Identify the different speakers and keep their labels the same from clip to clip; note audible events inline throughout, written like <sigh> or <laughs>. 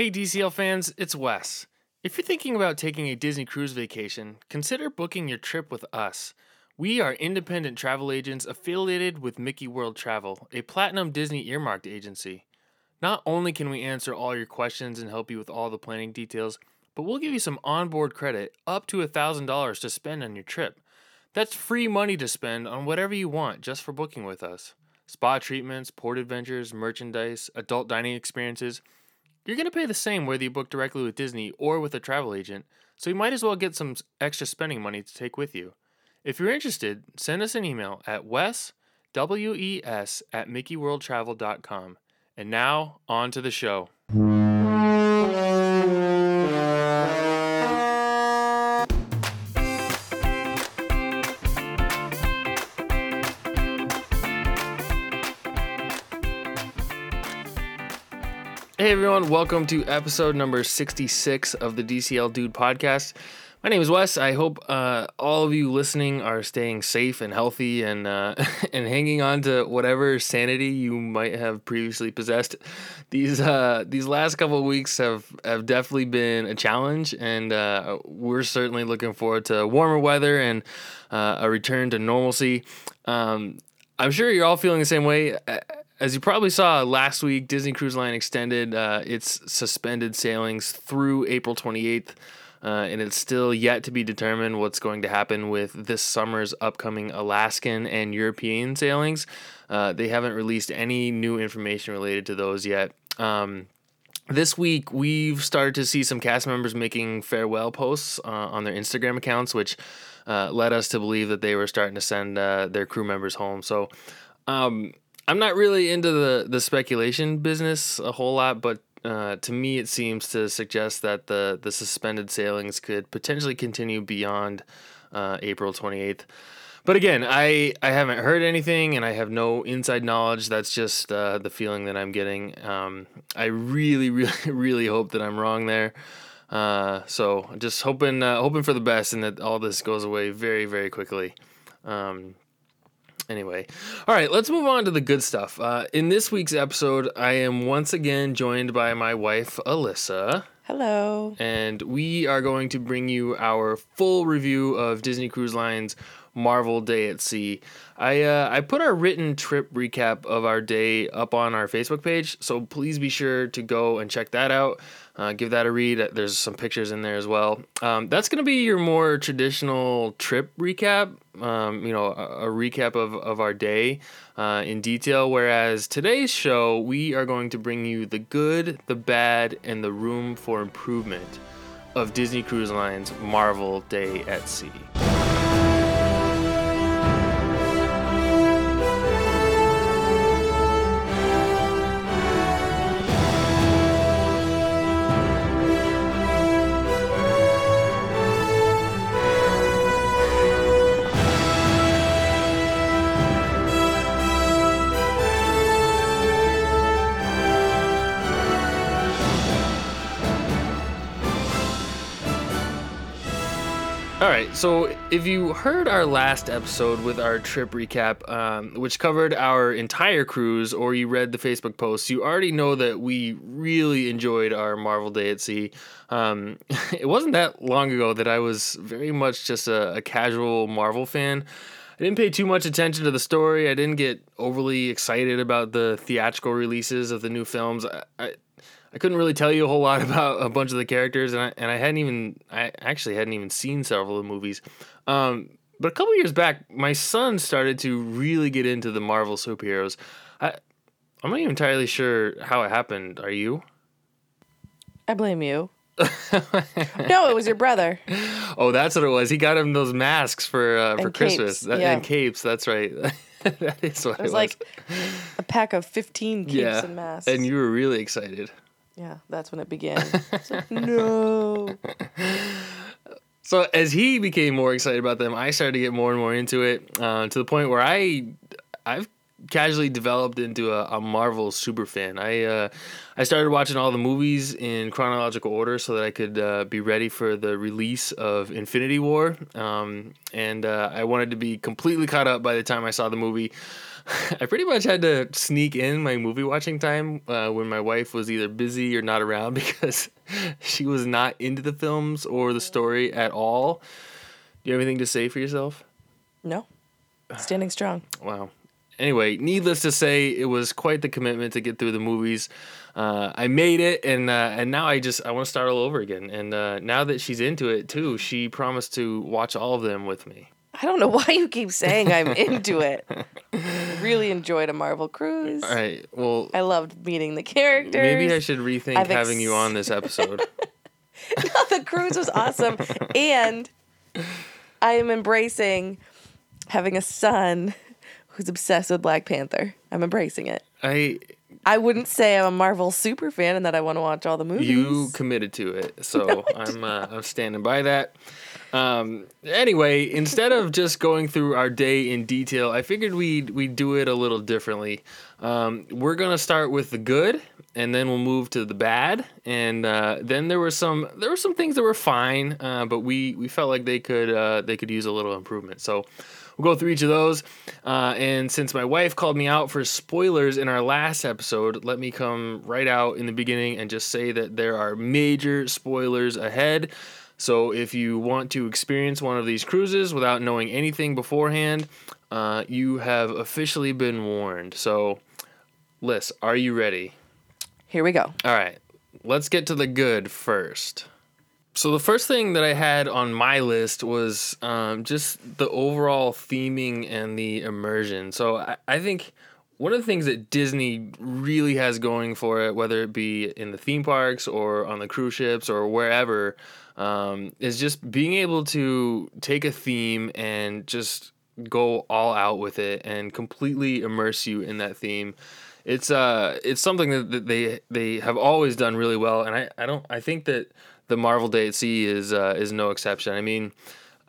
Speaker 1: Hey, DCL fans, it's Wes. If you're thinking about taking a Disney cruise vacation, consider booking your trip with us. We are independent travel agents affiliated with Mickey World Travel, a platinum Disney earmarked agency. Not only can we answer all your questions and help you with all the planning details, but we'll give you some onboard credit up to $1,000 to spend on your trip. That's free money to spend on whatever you want just for booking with us. Spa treatments, port adventures, merchandise, adult dining experiences. You're going to pay the same whether you book directly with Disney or with a travel agent, so you might as well get some extra spending money to take with you. If you're interested, send us an email at wes, W-E-S, at mickeyworldtravel.com. And now, on to the show. Hey everyone, welcome to episode number 66 of the DCL Dude podcast. My name is Wes. I hope uh, all of you listening are staying safe and healthy and uh, <laughs> and hanging on to whatever sanity you might have previously possessed. These uh, these last couple weeks have, have definitely been a challenge, and uh, we're certainly looking forward to warmer weather and uh, a return to normalcy. Um, I'm sure you're all feeling the same way as you probably saw last week, Disney Cruise Line extended uh, its suspended sailings through April 28th, uh, and it's still yet to be determined what's going to happen with this summer's upcoming Alaskan and European sailings. Uh, they haven't released any new information related to those yet. Um, this week, we've started to see some cast members making farewell posts uh, on their Instagram accounts, which uh, led us to believe that they were starting to send uh, their crew members home. So, um, I'm not really into the the speculation business a whole lot, but uh, to me, it seems to suggest that the the suspended sailings could potentially continue beyond uh, April 28th. But again, I, I haven't heard anything and I have no inside knowledge. That's just uh, the feeling that I'm getting. Um, I really, <laughs> really, really hope that I'm wrong there. Uh, so just hoping uh, hoping for the best and that all this goes away very, very quickly. Um, Anyway, all right, let's move on to the good stuff. Uh, in this week's episode, I am once again joined by my wife, Alyssa.
Speaker 2: Hello.
Speaker 1: And we are going to bring you our full review of Disney Cruise Line's Marvel Day at Sea. I uh, I put our written trip recap of our day up on our Facebook page, so please be sure to go and check that out. Uh, give that a read. There's some pictures in there as well. Um, that's going to be your more traditional trip recap. Um, you know, a, a, recap of, of our day uh, in detail. Whereas today's show, we are going to bring you the good, the bad, and the room for improvement of Disney Cruise Line's Marvel Day at Sea. So if you heard our last episode with our trip recap, um, which covered our entire cruise, or you read the Facebook posts, you already know that we really enjoyed our Marvel Day at Sea. Um, <laughs> it wasn't that long ago that I was very much just a, a casual Marvel fan. I didn't pay too much attention to the story. I didn't get overly excited about the theatrical releases of the new films. I, I I couldn't really tell you a whole lot <laughs> about a bunch of the characters, and I, and I hadn't even I actually hadn't even seen several of the movies. Um, but a couple years back, my son started to really get into the Marvel superheroes. I I'm not even entirely sure how it happened. Are you?
Speaker 2: I blame you. <laughs> no, it was your brother.
Speaker 1: Oh, that's what it was. He got him those masks for uh, for Christmas that, yeah. and capes. That's right. <laughs>
Speaker 2: that is what it was, it was. like a pack of fifteen capes yeah. and masks.
Speaker 1: And you were really excited.
Speaker 2: Yeah, that's when it began. <laughs> Like, no.
Speaker 1: So as he became more excited about them, I started to get more and more into it uh, to the point where I, I've casually developed into a, a Marvel super fan. I uh, I started watching all the movies in chronological order so that I could uh, be ready for the release of Infinity War, um, and uh, I wanted to be completely caught up by the time I saw the movie. <laughs> I pretty much had to sneak in my movie watching time uh, when my wife was either busy or not around <laughs> because she was not into the films or the story at all. Do you have anything to say for yourself?
Speaker 2: No. Standing strong.
Speaker 1: Wow. Anyway, needless to say, it was quite the commitment to get through the movies. Uh, I made it, and uh, and now I just I want to start all over again. And uh, now that she's into it too, she promised to watch all of them with me.
Speaker 2: I don't know <laughs> why you keep saying I'm into it. <laughs> Really enjoyed a Marvel cruise.
Speaker 1: All right. Well,
Speaker 2: I loved meeting the characters.
Speaker 1: maybe I should rethink
Speaker 2: I've
Speaker 1: having you on this episode. <laughs>
Speaker 2: the cruise was awesome. and I am embracing having a son who's obsessed with Black Panther. I'm embracing it.
Speaker 1: I
Speaker 2: I wouldn't say I'm a Marvel super fan and that I want to watch all the movies.
Speaker 1: you committed to it, so I'm uh, I'm standing by that. Um, anyway, instead of just going through our day in detail, I figured we'd we'd do it a little differently. Um, we're gonna start with the good, and then we'll move to the bad, and uh, then there were some there were some things that were fine, uh, but we we felt like they could uh, they could use a little improvement. So. We'll go through each of those. Uh, and since my wife called me out for spoilers in our last episode, let me come right out in the beginning and just say that there are major spoilers ahead. So if you want to experience one of these cruises without knowing anything beforehand, uh, you have officially been warned. So, Liz, are you ready?
Speaker 2: Here we go.
Speaker 1: All right, let's get to the good first. So the first thing that I had on my list was um, just the overall theming and the immersion. So I, I think one of the things that Disney really has going for it, whether it be in the theme parks or on the cruise ships or wherever, um, is just being able to take a theme and just go all out with it and completely immerse you in that theme it's uh it's something that, that they they have always done really well and I, I don't I think that the Marvel Day at Sea is uh, is no exception. I mean,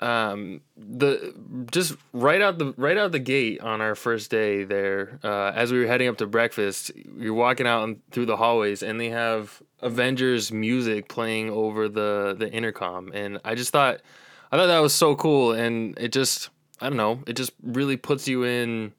Speaker 1: um, the just right out the right out the gate on our first day there, uh, as we were heading up to breakfast, you're walking out and through the hallways, and they have Avengers music playing over the the intercom, and I just thought, I thought that was so cool, and it just I don't know, it just really puts you in,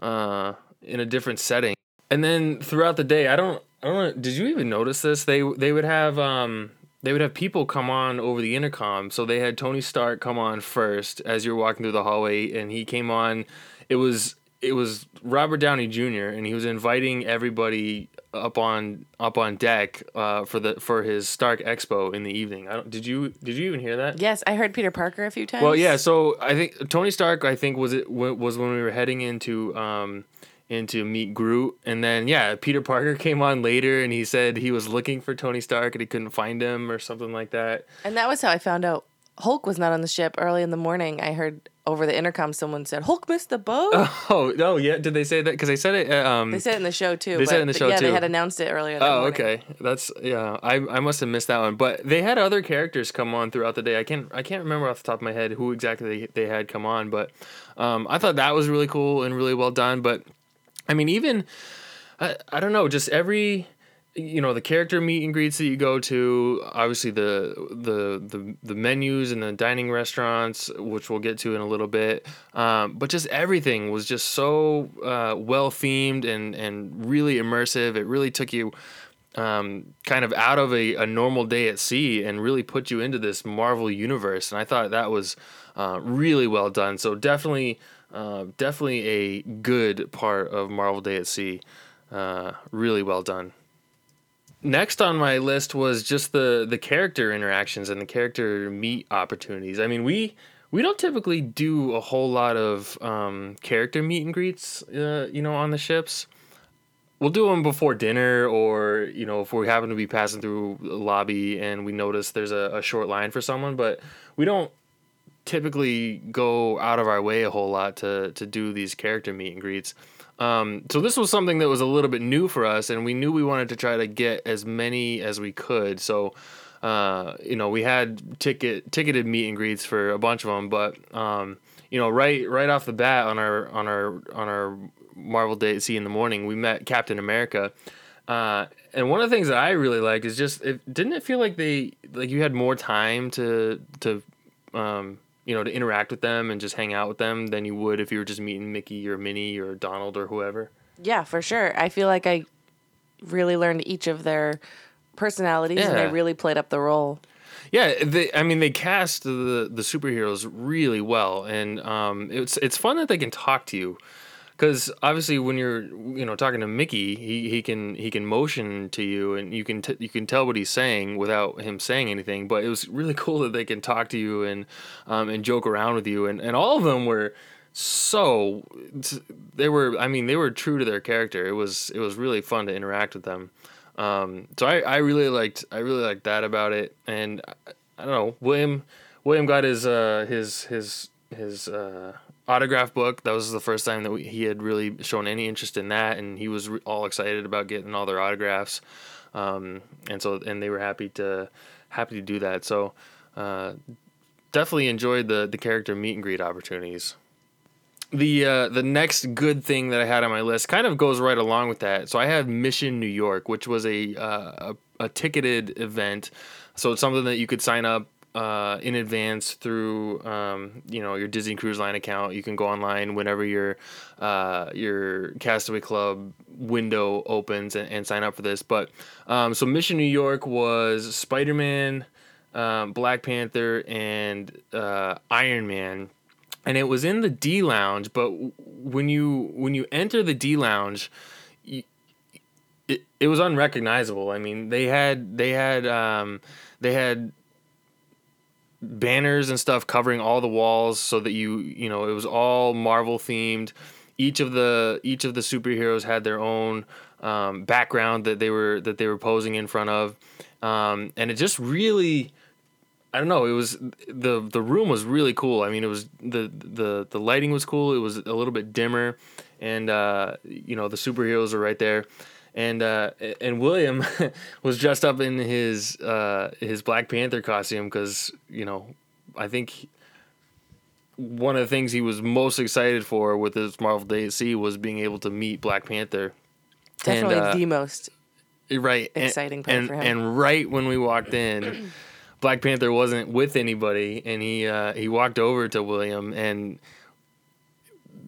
Speaker 1: uh, in a different setting. And then throughout the day, I don't I don't did you even notice this? They they would have um they would have people come on over the intercom. So they had Tony Stark come on first as you're walking through the hallway, and he came on. It was it was Robert Downey Jr. and he was inviting everybody up on up on deck uh, for the for his Stark Expo in the evening. I don't, did you did you even hear that?
Speaker 2: Yes, I heard Peter Parker a few times.
Speaker 1: Well, yeah. So I think Tony Stark. I think was it was when we were heading into um, into meet Groot, and then yeah, Peter Parker came on later, and he said he was looking for Tony Stark and he couldn't find him or something like that.
Speaker 2: And that was how I found out Hulk was not on the ship early in the morning. I heard over the intercom someone said Hulk missed the boat. <laughs>
Speaker 1: Oh no, yeah. Did they say that? Because they said it. uh, Um,
Speaker 2: They said it in the show too.
Speaker 1: They said
Speaker 2: but
Speaker 1: it in the show,
Speaker 2: yeah,
Speaker 1: too.
Speaker 2: they had announced it earlier.
Speaker 1: Oh,
Speaker 2: morning.
Speaker 1: okay. That's yeah. I I must have missed that one, but they had other characters come on throughout the day. I can't I can't remember off the top of my head who exactly they, they had come on, but um, I thought that was really cool and really well done. But I mean, even I I don't know, just every you know the character meet and greets that you go to obviously the the the, the menus and the dining restaurants which we'll get to in a little bit um, but just everything was just so uh, well themed and and really immersive. It really took you um, kind of out of a, a normal day at sea and really put you into this marvel universe and i thought that was uh, really well done. So definitely uh, definitely a good part of marvel day at sea uh, really well done next on my list was just the the character interactions and the character meet opportunities. I mean, we we don't typically do a whole lot of um, character meet and greets, uh, you know, on the ships. We'll do them before dinner, or you know, if we happen to be passing through the lobby and we notice there's a, a short line for someone, but we don't typically go out of our way a whole lot to to do these character meet and greets. Um, so this was something that was a little bit new for us, and we knew we wanted to try to get as many as we could. So, uh, you know, we had ticket ticketed meet and greets for a bunch of them, but um, you know, right right off the bat on our on our on our Marvel Day at Sea in the morning, we met Captain America. Uh, and one of the things that I really liked is just it didn't it feel like they like you had more time to to um, you know, to interact with them and just hang out with them than you would if you were just meeting Mickey or Minnie or Donald or whoever.
Speaker 2: Yeah, for sure. I feel like I really learned each of their personalities and they really played up the role.
Speaker 1: Yeah, they, I mean, they cast the the superheroes really well, and um, it's it's fun that they can talk to you, because obviously when you're you know talking to Mickey, he, he can he can motion to you, and you can t- you can tell what he's saying without him saying anything. But it was really <laughs> cool that they can talk to you and um, and joke around with you, and and all of them were so they were I mean they were true to their character. It was it was really fun to interact with them. Um, so I, I really liked I really liked that about it, and I, I don't know William William got his uh, his his his uh, autograph book. That was the first time that we, he had really shown any interest in that, and he was re- all excited about getting all their autographs. Um, and so and they were happy to happy to do that. So uh, definitely enjoyed the the character meet and greet opportunities the uh, the next good thing that I had on my list kind of goes right along with that. So I have Mission New York, which was a uh, a, a ticketed event. So it's something that you could sign up uh, in advance through um, you know your Disney Cruise Line account. You can go online whenever your uh, your Castaway Club window opens and, and sign up for this. But um, so Mission New York was Spider Man, um, Black Panther, and uh, Iron Man and it was in the D lounge. But when you when you enter the D lounge, it, it was unrecognizable. I mean, they had they had um, they had banners and stuff covering all the walls so that you you know it was all Marvel themed. Each of the each of the superheroes had their own um, background that they were that they were posing in front of, um, and it just really I don't know. It was the the room was really cool. I mean, it was the the the lighting was cool. It was a little bit dimmer, and uh, you know the superheroes are right there, and uh, and William <laughs> was dressed up in his uh, his Black Panther costume because you know I think one of the things he was most excited for with his Marvel Day at Sea was being able to meet Black Panther.
Speaker 2: Definitely
Speaker 1: uh,
Speaker 2: the most.
Speaker 1: right and-
Speaker 2: exciting part
Speaker 1: and,
Speaker 2: for him.
Speaker 1: and right when we walked in <clears throat> black panther wasn't with anybody and he uh, he walked over to william and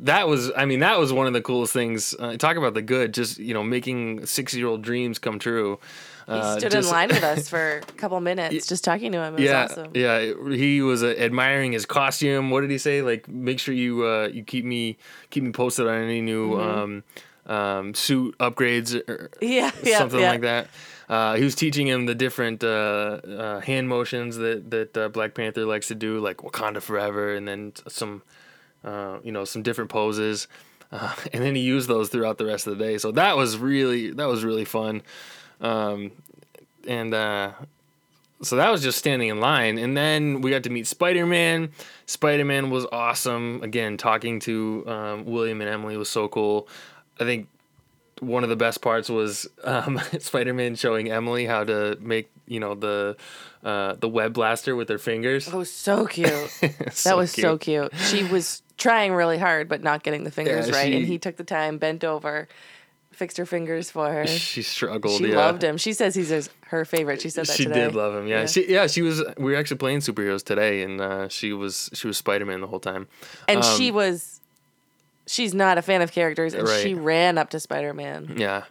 Speaker 1: that was i mean that was one of the coolest things uh, talk about the good just you know making six year old dreams come true
Speaker 2: He
Speaker 1: Uh,
Speaker 2: stood
Speaker 1: just-
Speaker 2: in line with us <laughs> for a couple minutes just talking to him. It was
Speaker 1: yeah,
Speaker 2: awesome.
Speaker 1: yeah. He was uh, admiring his costume. What did he say? Like, make sure you uh, you keep me keep me posted on any new um, um, suit upgrades or <laughs>
Speaker 2: Yeah, yeah,
Speaker 1: something
Speaker 2: yeah.
Speaker 1: like that. Uh, he was teaching him the different uh, uh, hand motions that that uh, Black Panther likes to do, like Wakanda Forever, and then some uh, you know some different poses. <laughs> Uh, and then he used those throughout the rest of the day. So that was really that was really fun. Um, and uh, so that was just standing in line and then we got to meet spider-man spider-man was awesome again talking to um, william and emily was so cool i think one of the best parts was um, <laughs> spider-man showing emily how to make you know the uh, the web blaster with her fingers
Speaker 2: Oh, so cute. <laughs> that was so cute. She was trying really hard, but not getting the fingers
Speaker 1: Yeah,
Speaker 2: right. And he took the time, bent over, fixed her fingers for her.
Speaker 1: she struggled
Speaker 2: She
Speaker 1: yeah.
Speaker 2: loved him. She says he's his, her favorite. She said that
Speaker 1: she
Speaker 2: today.
Speaker 1: did love him. Yeah.
Speaker 2: Yeah.
Speaker 1: She yeah, she was we were actually playing superheroes today and uh, she was she was Spider-Man the whole time.
Speaker 2: And
Speaker 1: Um,
Speaker 2: she was, she's not a fan of characters, and she ran up to Spider Man.
Speaker 1: Yeah.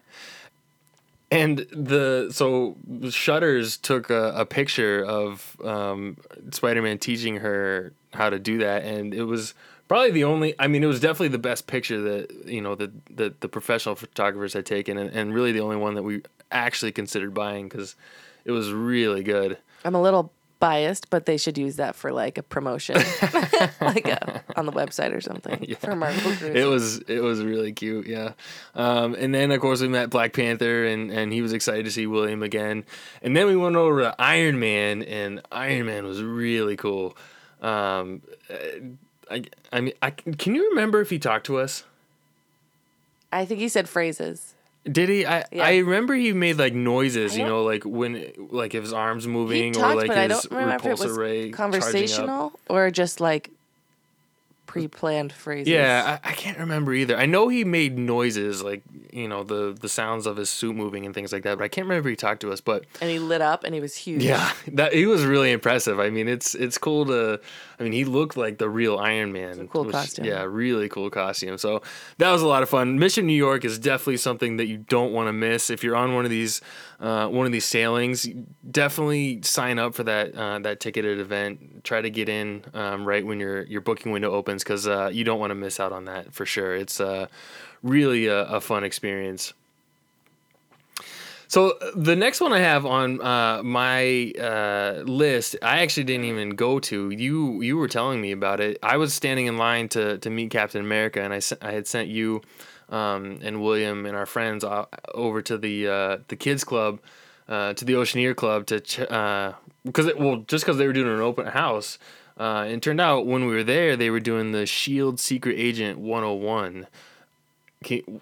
Speaker 1: And the so Shutters took a, a picture of um, Spider-Man teaching her how to do that, and it was probably the only. I mean, it was definitely the best picture that you know that that the professional photographers had taken, and, and really the only one that we actually considered buying because it was really good.
Speaker 2: I'm a little biased, but they should use that for like a promotion, <laughs> <laughs> like a, on the website or something for Marvel Cruise.
Speaker 1: It was it was really cute, yeah. Um, and then of course we met Black Panther, and and he was excited to see William again. And then we went over to Iron Man, and Iron Man was really cool. Um, uh, I I mean, I can you remember if he talked to us?
Speaker 2: I think he said phrases.
Speaker 1: Did he? I
Speaker 2: Yeah.
Speaker 1: I remember he made like noises, you know, like when like if his arms moving
Speaker 2: talked,
Speaker 1: or like his
Speaker 2: don't remember if it
Speaker 1: repulsor
Speaker 2: was
Speaker 1: ray
Speaker 2: conversational or just like pre-planned phrases.
Speaker 1: Yeah, I, I can't remember either. I know he made noises like you know the the sounds of his suit moving and things like that, but I can't remember he talked to us. But
Speaker 2: and he lit up and he was huge.
Speaker 1: yeah, <laughs> that he was really impressive. I mean, it's it's cool to. I mean, he looked like the real Iron Man.
Speaker 2: cool costume.
Speaker 1: Yeah, really cool costume. So that was a lot of fun. Mission New York is definitely something that you don't want to miss if you're on one of these uh, one of these sailings. Definitely sign up for that uh, that ticketed event. Try to get in um, right when your your booking window opens because uh, you don't want to miss out on that for sure. It's uh, really a, a fun experience. So uh, the next one I have on uh, my uh, list, I actually didn't even go to. You you were telling me about it. I was standing in line to to meet Captain America, and I I had sent you um, and William and our friends over to the uh, the kids club, uh, to the Oceaneer Club to ch- uh, because well just because they were doing an open house. Uh, and turned out when we were there, they were doing the Shield Secret Agent 101. Can,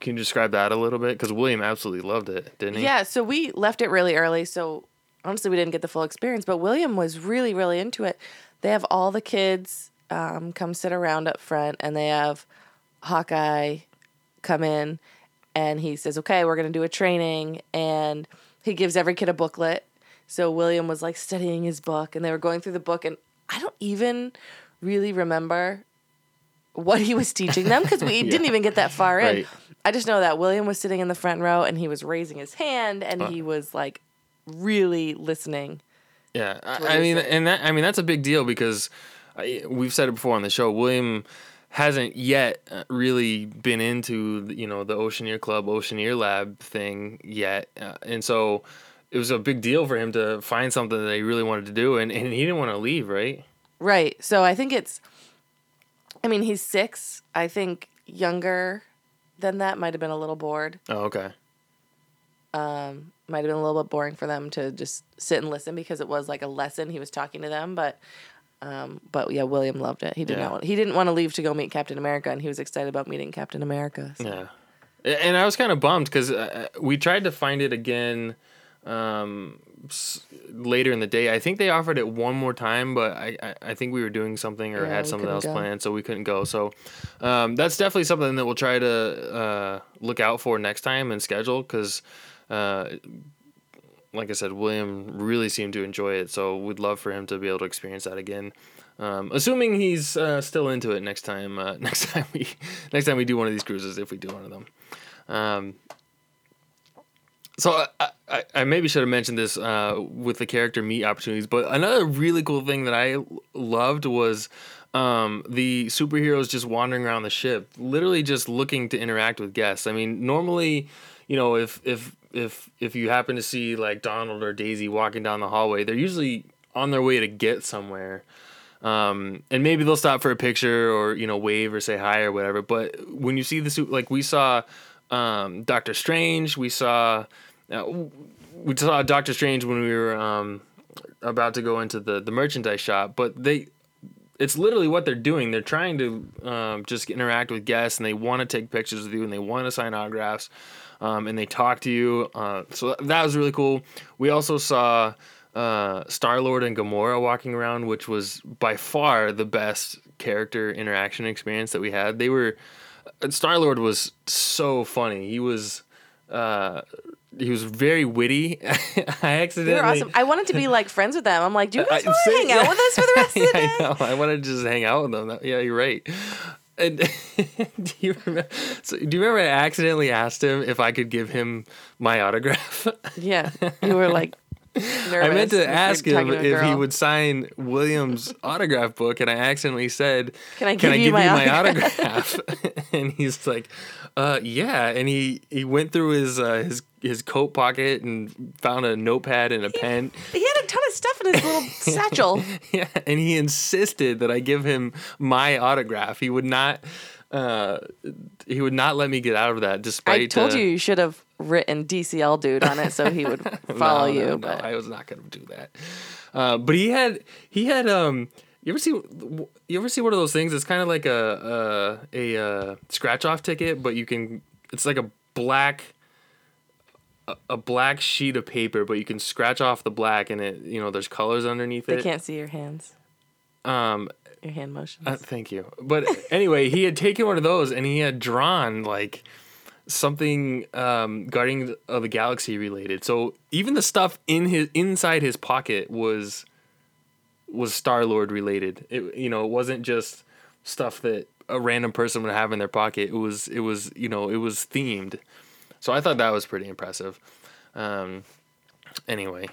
Speaker 1: can you describe that a little bit? Because William absolutely loved it, didn't he?
Speaker 2: Yeah, so we left it really early, so honestly we didn't get the full experience, but William was really, really into it. They have all the kids um, come sit around up front and they have Hawkeye come in and he says, Okay, we're gonna do a training and he gives every kid a booklet. So William was like studying his book and they were going through the book and I don't even really remember what he was teaching them because we <laughs> didn't even get that far in.
Speaker 1: Right.
Speaker 2: I just know that William was sitting in the front row and he was raising his hand and he was like really listening.
Speaker 1: Yeah, I, I mean, and that I mean that's a big deal because I, we've said it before on the show. William hasn't yet uh, really been into you know the Oceaneer Club, Oceaneer Lab thing yet, uh, and so it was a big deal for him to find something that he really wanted to do, and, and he didn't want to leave, right?
Speaker 2: Right. So I think it's, I mean, he's six. I think younger than that might have been a little bored.
Speaker 1: Oh, okay.
Speaker 2: Um, might have been a little bit boring for them to just sit and listen because it was like a lesson. He was talking to them, but. Um, but yeah, William loved it. He did
Speaker 1: Yeah.
Speaker 2: not want. He didn't want to leave to go meet Captain America, and he was excited about meeting Captain America. so-
Speaker 1: Yeah, and I was kind of bummed because uh, we tried to find it again um, s- later in the day. I think they offered it one more time, but I, I, I think we were doing something or
Speaker 2: Yeah,
Speaker 1: had something else
Speaker 2: go.
Speaker 1: planned, so we couldn't go. So um, that's definitely something that we'll try to uh, look out for next time and schedule because. Uh, like I said, William really seemed to enjoy it, so we'd love for him to be able to experience that again. Um, assuming he's uh, still into it next time. Uh, <laughs> next time we, next time we do one of these cruises, if we do one of them. Um, so I, I, I maybe should have mentioned this uh, with the character meet opportunities, but another really cool thing that I loved was um, the superheroes just wandering around the ship, literally just looking to interact with guests. I mean, normally, you know, if if if if you happen to see like Donald or Daisy walking down the hallway, they're usually on their way to get somewhere. Um, and maybe they'll stop for a picture or you know wave or say hi or whatever. But when you see the suit, like we saw um, Doctor Strange, we saw uh, we saw Doctor Strange when we were um, about to go into the the merchandise shop. But they, it's literally what they're doing. They're trying to um, just interact with guests and they want to take pictures with you and they want to sign autographs. Um, and they talk to you. Uh, so that was really cool. We also saw uh, Star Lord and Gamora walking around, which was by far the best character interaction experience that we had. They were Star Lord was so funny. He was uh, he was very witty. <laughs> I accidentally
Speaker 2: They were awesome. I wanted to be like friends with them. I'm like, do you guys want to hang out with us for the rest of the <laughs> day?
Speaker 1: I know. I wanted to just hang out with them. Yeah, you're right. And <laughs> do you remember? So, do you remember I accidentally asked him if I could give him my autograph?
Speaker 2: Yeah, you were like. <laughs>
Speaker 1: I meant to ask him
Speaker 2: talking to a
Speaker 1: if he would sign William's <laughs> autograph book, and I accidentally said,
Speaker 2: Can I
Speaker 1: "Can
Speaker 2: give
Speaker 1: I
Speaker 2: you
Speaker 1: give
Speaker 2: my
Speaker 1: you my <laughs>
Speaker 2: autograph?"
Speaker 1: autograph?" and he's like, "Uh, yeah." And he he went through his uh, his his coat pocket and found a notepad and a pen.
Speaker 2: He had a ton of stuff in his little satchel.
Speaker 1: Yeah, and he insisted that I give him my autograph. He would not. Uh, he would not let me get out of that, despite.
Speaker 2: I told
Speaker 1: uh,
Speaker 2: you you should have written DCL dude on it so he would <laughs> follow
Speaker 1: no,
Speaker 2: you.
Speaker 1: No,
Speaker 2: but
Speaker 1: I was not going to do that. Uh, but he had he had um. You ever see you ever see one of those things? It's kind of like a a, a uh, scratch off ticket, but you can. It's like a black. a- black sheet of paper, but you can scratch off the black, and it you know there's colors underneath
Speaker 2: they
Speaker 1: it.
Speaker 2: They can't see your hands. Your hand motions.
Speaker 1: Uh, thank you. But anyway, he had taken one of those and he had drawn like something um, Guardians of the Galaxy related. So even the stuff in his inside his pocket was was Star Lord related. It you know it wasn't just stuff that a random person would have in their pocket. It was it was you know it was themed. So I thought that was pretty impressive. Um, anyway,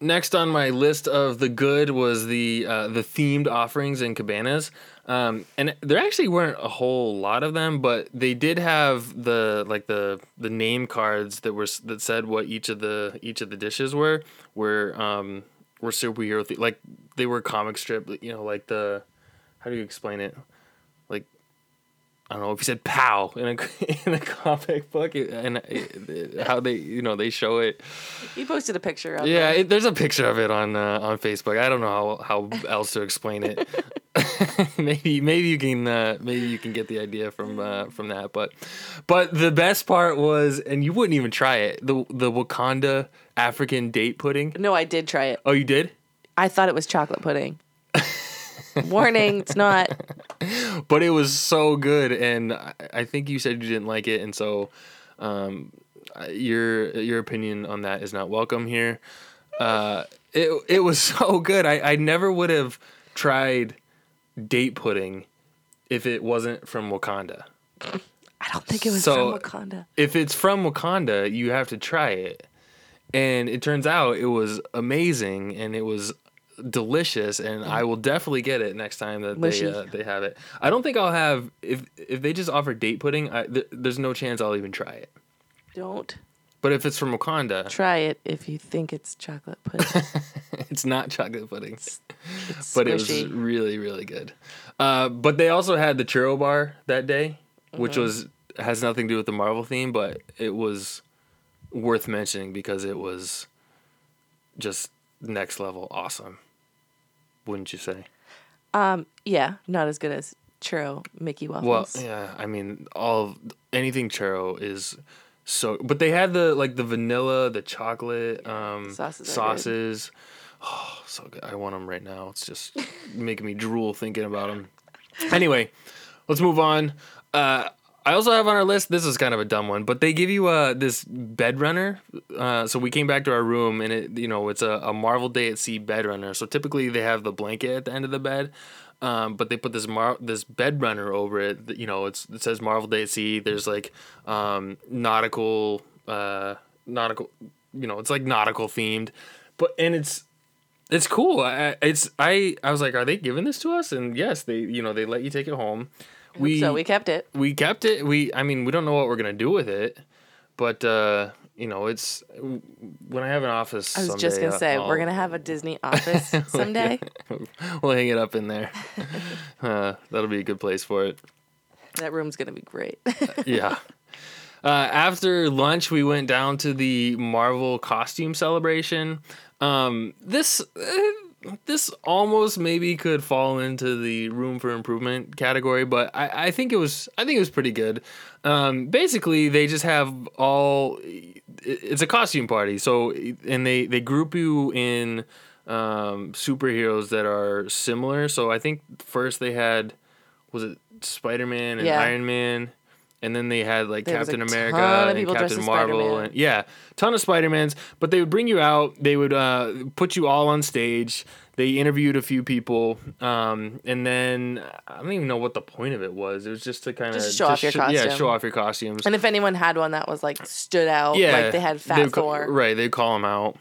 Speaker 1: next on my list of the good was the uh, the themed offerings and cabanas. Um, and there actually weren't a whole lot of them, but they did have the like the the name cards that were that said what each of the each of the dishes were were um were superhero the- like they were comic strip you know like the how do you explain it I don't know if you said "pow" in a <laughs> in a comic book and how they you know they show it
Speaker 2: you posted a picture of
Speaker 1: yeah,
Speaker 2: it.
Speaker 1: it, there's a picture of it on uh, on Facebook. I don't know how, how else to explain it. <laughs> maybe maybe you can uh, maybe you can get the idea from uh, from that. But but the best part was, and you wouldn't even try it the the Wakanda African date pudding.
Speaker 2: No, I did try it.
Speaker 1: Oh, you did?
Speaker 2: I thought it was chocolate pudding. Warning, it's not. <laughs>
Speaker 1: But it was so good, and I, I think you said you didn't like it, and so um, your your opinion on that is not welcome here. Uh, it it was <laughs> so good. I, I never would have tried date pudding if it wasn't from Wakanda.
Speaker 2: I don't think it was
Speaker 1: So-
Speaker 2: from Wakanda.
Speaker 1: If it's from Wakanda, you have to try it. And it turns out it was amazing and it was delicious and I will definitely get it next time that they uh, they have it. I don't think I'll have if if they just offer date pudding, I, th- there's no chance I'll even try it.
Speaker 2: Don't
Speaker 1: But if it's from Wakanda,
Speaker 2: try it if you think it's chocolate pudding. <laughs>
Speaker 1: it's not chocolate pudding.
Speaker 2: It's
Speaker 1: but it was really really good. Uh, but they also had the churro bar that day, which
Speaker 2: Mm-hmm.
Speaker 1: was has nothing to do with the Marvel theme, but it was worth mentioning because it was just next level awesome. Wouldn't you say?
Speaker 2: Um, yeah, not as good as churro Mickey waffles.
Speaker 1: Well, yeah. I mean, all of, anything churro is so. But they had the like the vanilla, the chocolate um,
Speaker 2: Sauces
Speaker 1: sauces. Oh, so good! I want them right now. It's just <laughs> making me drool thinking about them. Anyway, let's move on. Uh, I also have on our list. This is kind of a dumb one, but they give you uh, this bed runner. Uh, so we came back to our room, and it you know it's a, a Marvel Day at Sea bed runner. So typically they have the blanket at the end of the bed, um, but they put this mar- this bed runner over it. You know, it's it says Marvel Day at Sea. There's like um, nautical, uh, nautical. You know, it's like nautical themed, but and it's it's cool. I, it's I I was like, are they giving this to us? And yes, they you know they let you take it home. We
Speaker 2: so we kept it.
Speaker 1: we kept it. We I mean we don't know what we're gonna do with it, but uh, you know it's when I have an office.
Speaker 2: I was just gonna say
Speaker 1: I'll-
Speaker 2: we're gonna have a Disney office <laughs> someday.
Speaker 1: we'll hang it up in there. <laughs> uh, that'll be a good place for it.
Speaker 2: that room's gonna be great.
Speaker 1: yeah. Uh, after lunch, we went down to the Marvel costume celebration. Um, this uh, this almost maybe could fall into the room for improvement category, but I, I think it was I think it was pretty good. Um, basically, they just have all it's a costume party. So and they they group you in um, superheroes that are similar. So I think first they had was it Spider Man and
Speaker 2: Yeah.
Speaker 1: Iron Man. And then they had like
Speaker 2: There
Speaker 1: Captain America and Captain Marvel and yeah, ton of Spider Mans. But they would bring you out. They would uh, put you all on stage. They interviewed a few people, um, and then I don't even know what the point of it was. It was just to kind of
Speaker 2: Just show off your
Speaker 1: Yeah,
Speaker 2: costume.
Speaker 1: show off your costumes.
Speaker 2: and if anyone had one that was like stood out,
Speaker 1: yeah,
Speaker 2: like they had Fat
Speaker 1: they'd ca-
Speaker 2: Thor.
Speaker 1: right? They call them out.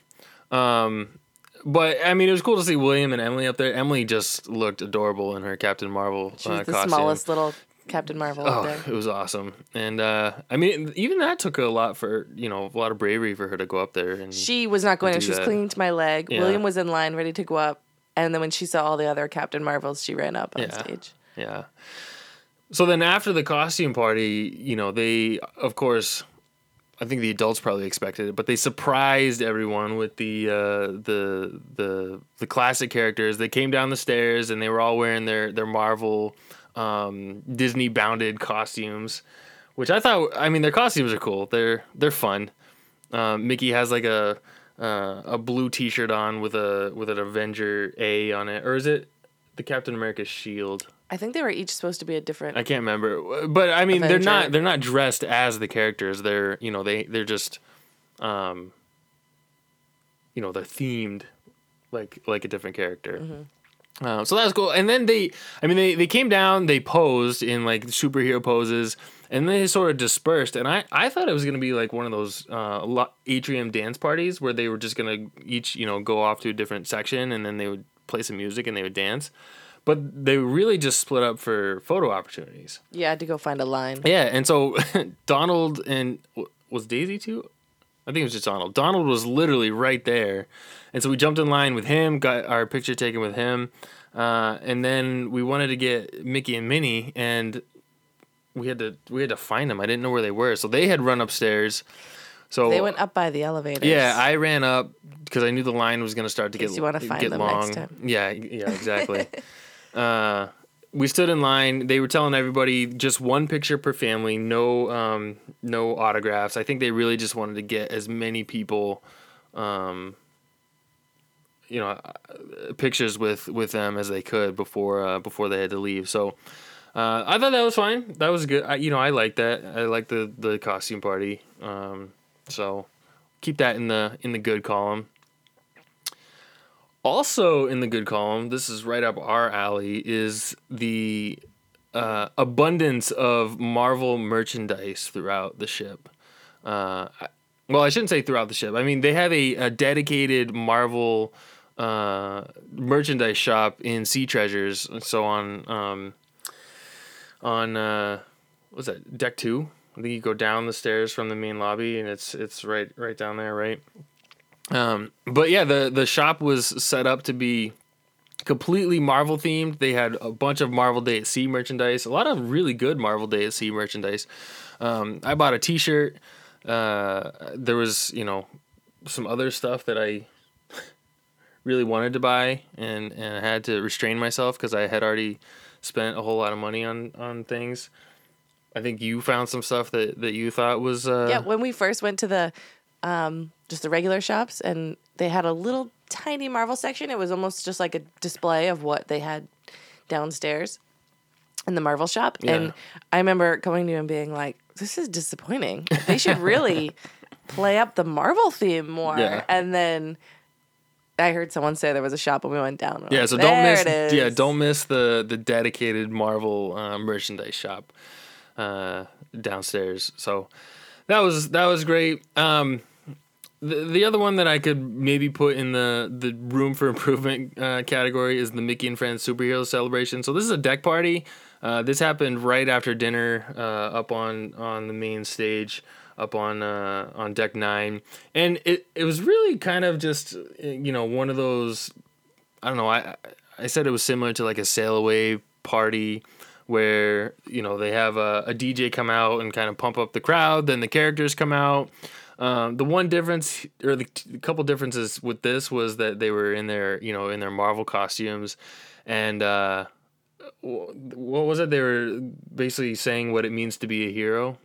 Speaker 1: Um, but I mean, it was cool to see William and Emily up there. Emily just looked adorable in her Captain Marvel
Speaker 2: She was
Speaker 1: uh,
Speaker 2: the
Speaker 1: costume.
Speaker 2: smallest little Captain Marvel
Speaker 1: Oh,
Speaker 2: there.
Speaker 1: it was awesome, and uh, I mean, even that took a lot for you know a lot of bravery for her to go up there and
Speaker 2: She was not going to. She was
Speaker 1: that.
Speaker 2: clinging to my leg.
Speaker 1: Yeah.
Speaker 2: William was in line, ready to go up. And then when she saw all the other Captain Marvels, she ran up on
Speaker 1: Yeah.
Speaker 2: stage.
Speaker 1: Yeah. So then after the costume party, you know, they of course I think the adults probably expected it, but they surprised everyone with the uh, the the the classic characters. They came down the stairs and they were all wearing their their Marvel um, Disney bounded costumes, which I thought I mean their costumes are cool. They're they're fun. Um, Mickey has like a uh, a blue T-shirt on with a with an Avenger A on it, or is it the Captain America shield?
Speaker 2: I think they were each supposed to be a different.
Speaker 1: I can't remember, but I mean, they're not they're not dressed as the characters. They're you know they they're just, um, you know they're themed, like like a different character. Uh, so that was cool. And then they, I mean, they, they came down, they posed in like superhero poses, and then they sort of dispersed. And I, I thought it was gonna be like one of those uh, atrium dance parties where they were just gonna each you know go off to a different section, and then they would play some music and they would dance. But they really just split up for photo opportunities.
Speaker 2: You had to go find a line.
Speaker 1: Yeah, and so <laughs> Donald and was Daisy too. I think it was just Donald. Donald was literally right there, and so we jumped in line with him, got our picture taken with him, uh, and then we wanted to get Mickey and Minnie, and we had to we had to find them. I didn't know where they were, so they had run upstairs. So
Speaker 2: They went up by the elevator.
Speaker 1: yeah, I ran up because I knew the line was going to start to get
Speaker 2: you wanna find
Speaker 1: get
Speaker 2: them
Speaker 1: long.
Speaker 2: next time.
Speaker 1: Yeah, yeah, exactly. <laughs> uh, we stood in line. They were telling everybody just one picture per family, no um, no autographs. I think they really just wanted to get as many people, um, you know, uh, pictures with with them as they could before uh, before they had to leave. So. Uh, I thought that was fine. That was good. I, you know, I like that. I like the the costume party. Um, so keep that in the in the good column. Also in the good column, this is right up our alley, is the uh, abundance of Marvel merchandise throughout the ship. Uh, well, I shouldn't say throughout the ship. I mean, they have a, a dedicated Marvel uh, merchandise shop in Sea Treasures. So on um, on uh, what's that deck two? I think you go down the stairs from the main lobby, and it's it's right right down there, right? Um, but yeah, the the shop was set up to be completely Marvel themed. They had a bunch of Marvel Day at Sea merchandise, a lot of really good Marvel Day at Sea merchandise. Um, I bought a T-shirt. Uh, there was you know some other stuff that I <laughs> really wanted to buy, and and I had to restrain myself because I had already spent a whole lot of money on on things. I think you found some stuff that that you thought was uh,
Speaker 2: Yeah, when we first went to the um, just the regular shops and they had a little tiny Marvel section, it was almost just like a display of what they had downstairs in the Marvel shop.
Speaker 1: Yeah.
Speaker 2: And I remember going to and being like, "This is disappointing. They should really <laughs> play up the Marvel theme more."
Speaker 1: Yeah.
Speaker 2: And then I heard someone say there was a shop and we went down.
Speaker 1: Yeah, so don't miss. Yeah, don't miss the the dedicated Marvel uh, merchandise shop uh, downstairs. So that was that was great. Um, the the other one that I could maybe put in the the room for <laughs> improvement uh, category is the Mickey and Friends superhero celebration. So this is a deck party. Uh, this happened right after dinner uh, up on on the main stage up on uh, on deck nine, and it it was really kind of just you know one of those I don't know. I I said it was similar to like a sail away party where you know they have a, a DJ come out and kind of pump up the crowd. Then the characters come out. Um, the one difference or the t- couple differences with this was that they were in their you know in their Marvel costumes, and uh, wh- what was it? They were basically saying what it means to be a hero.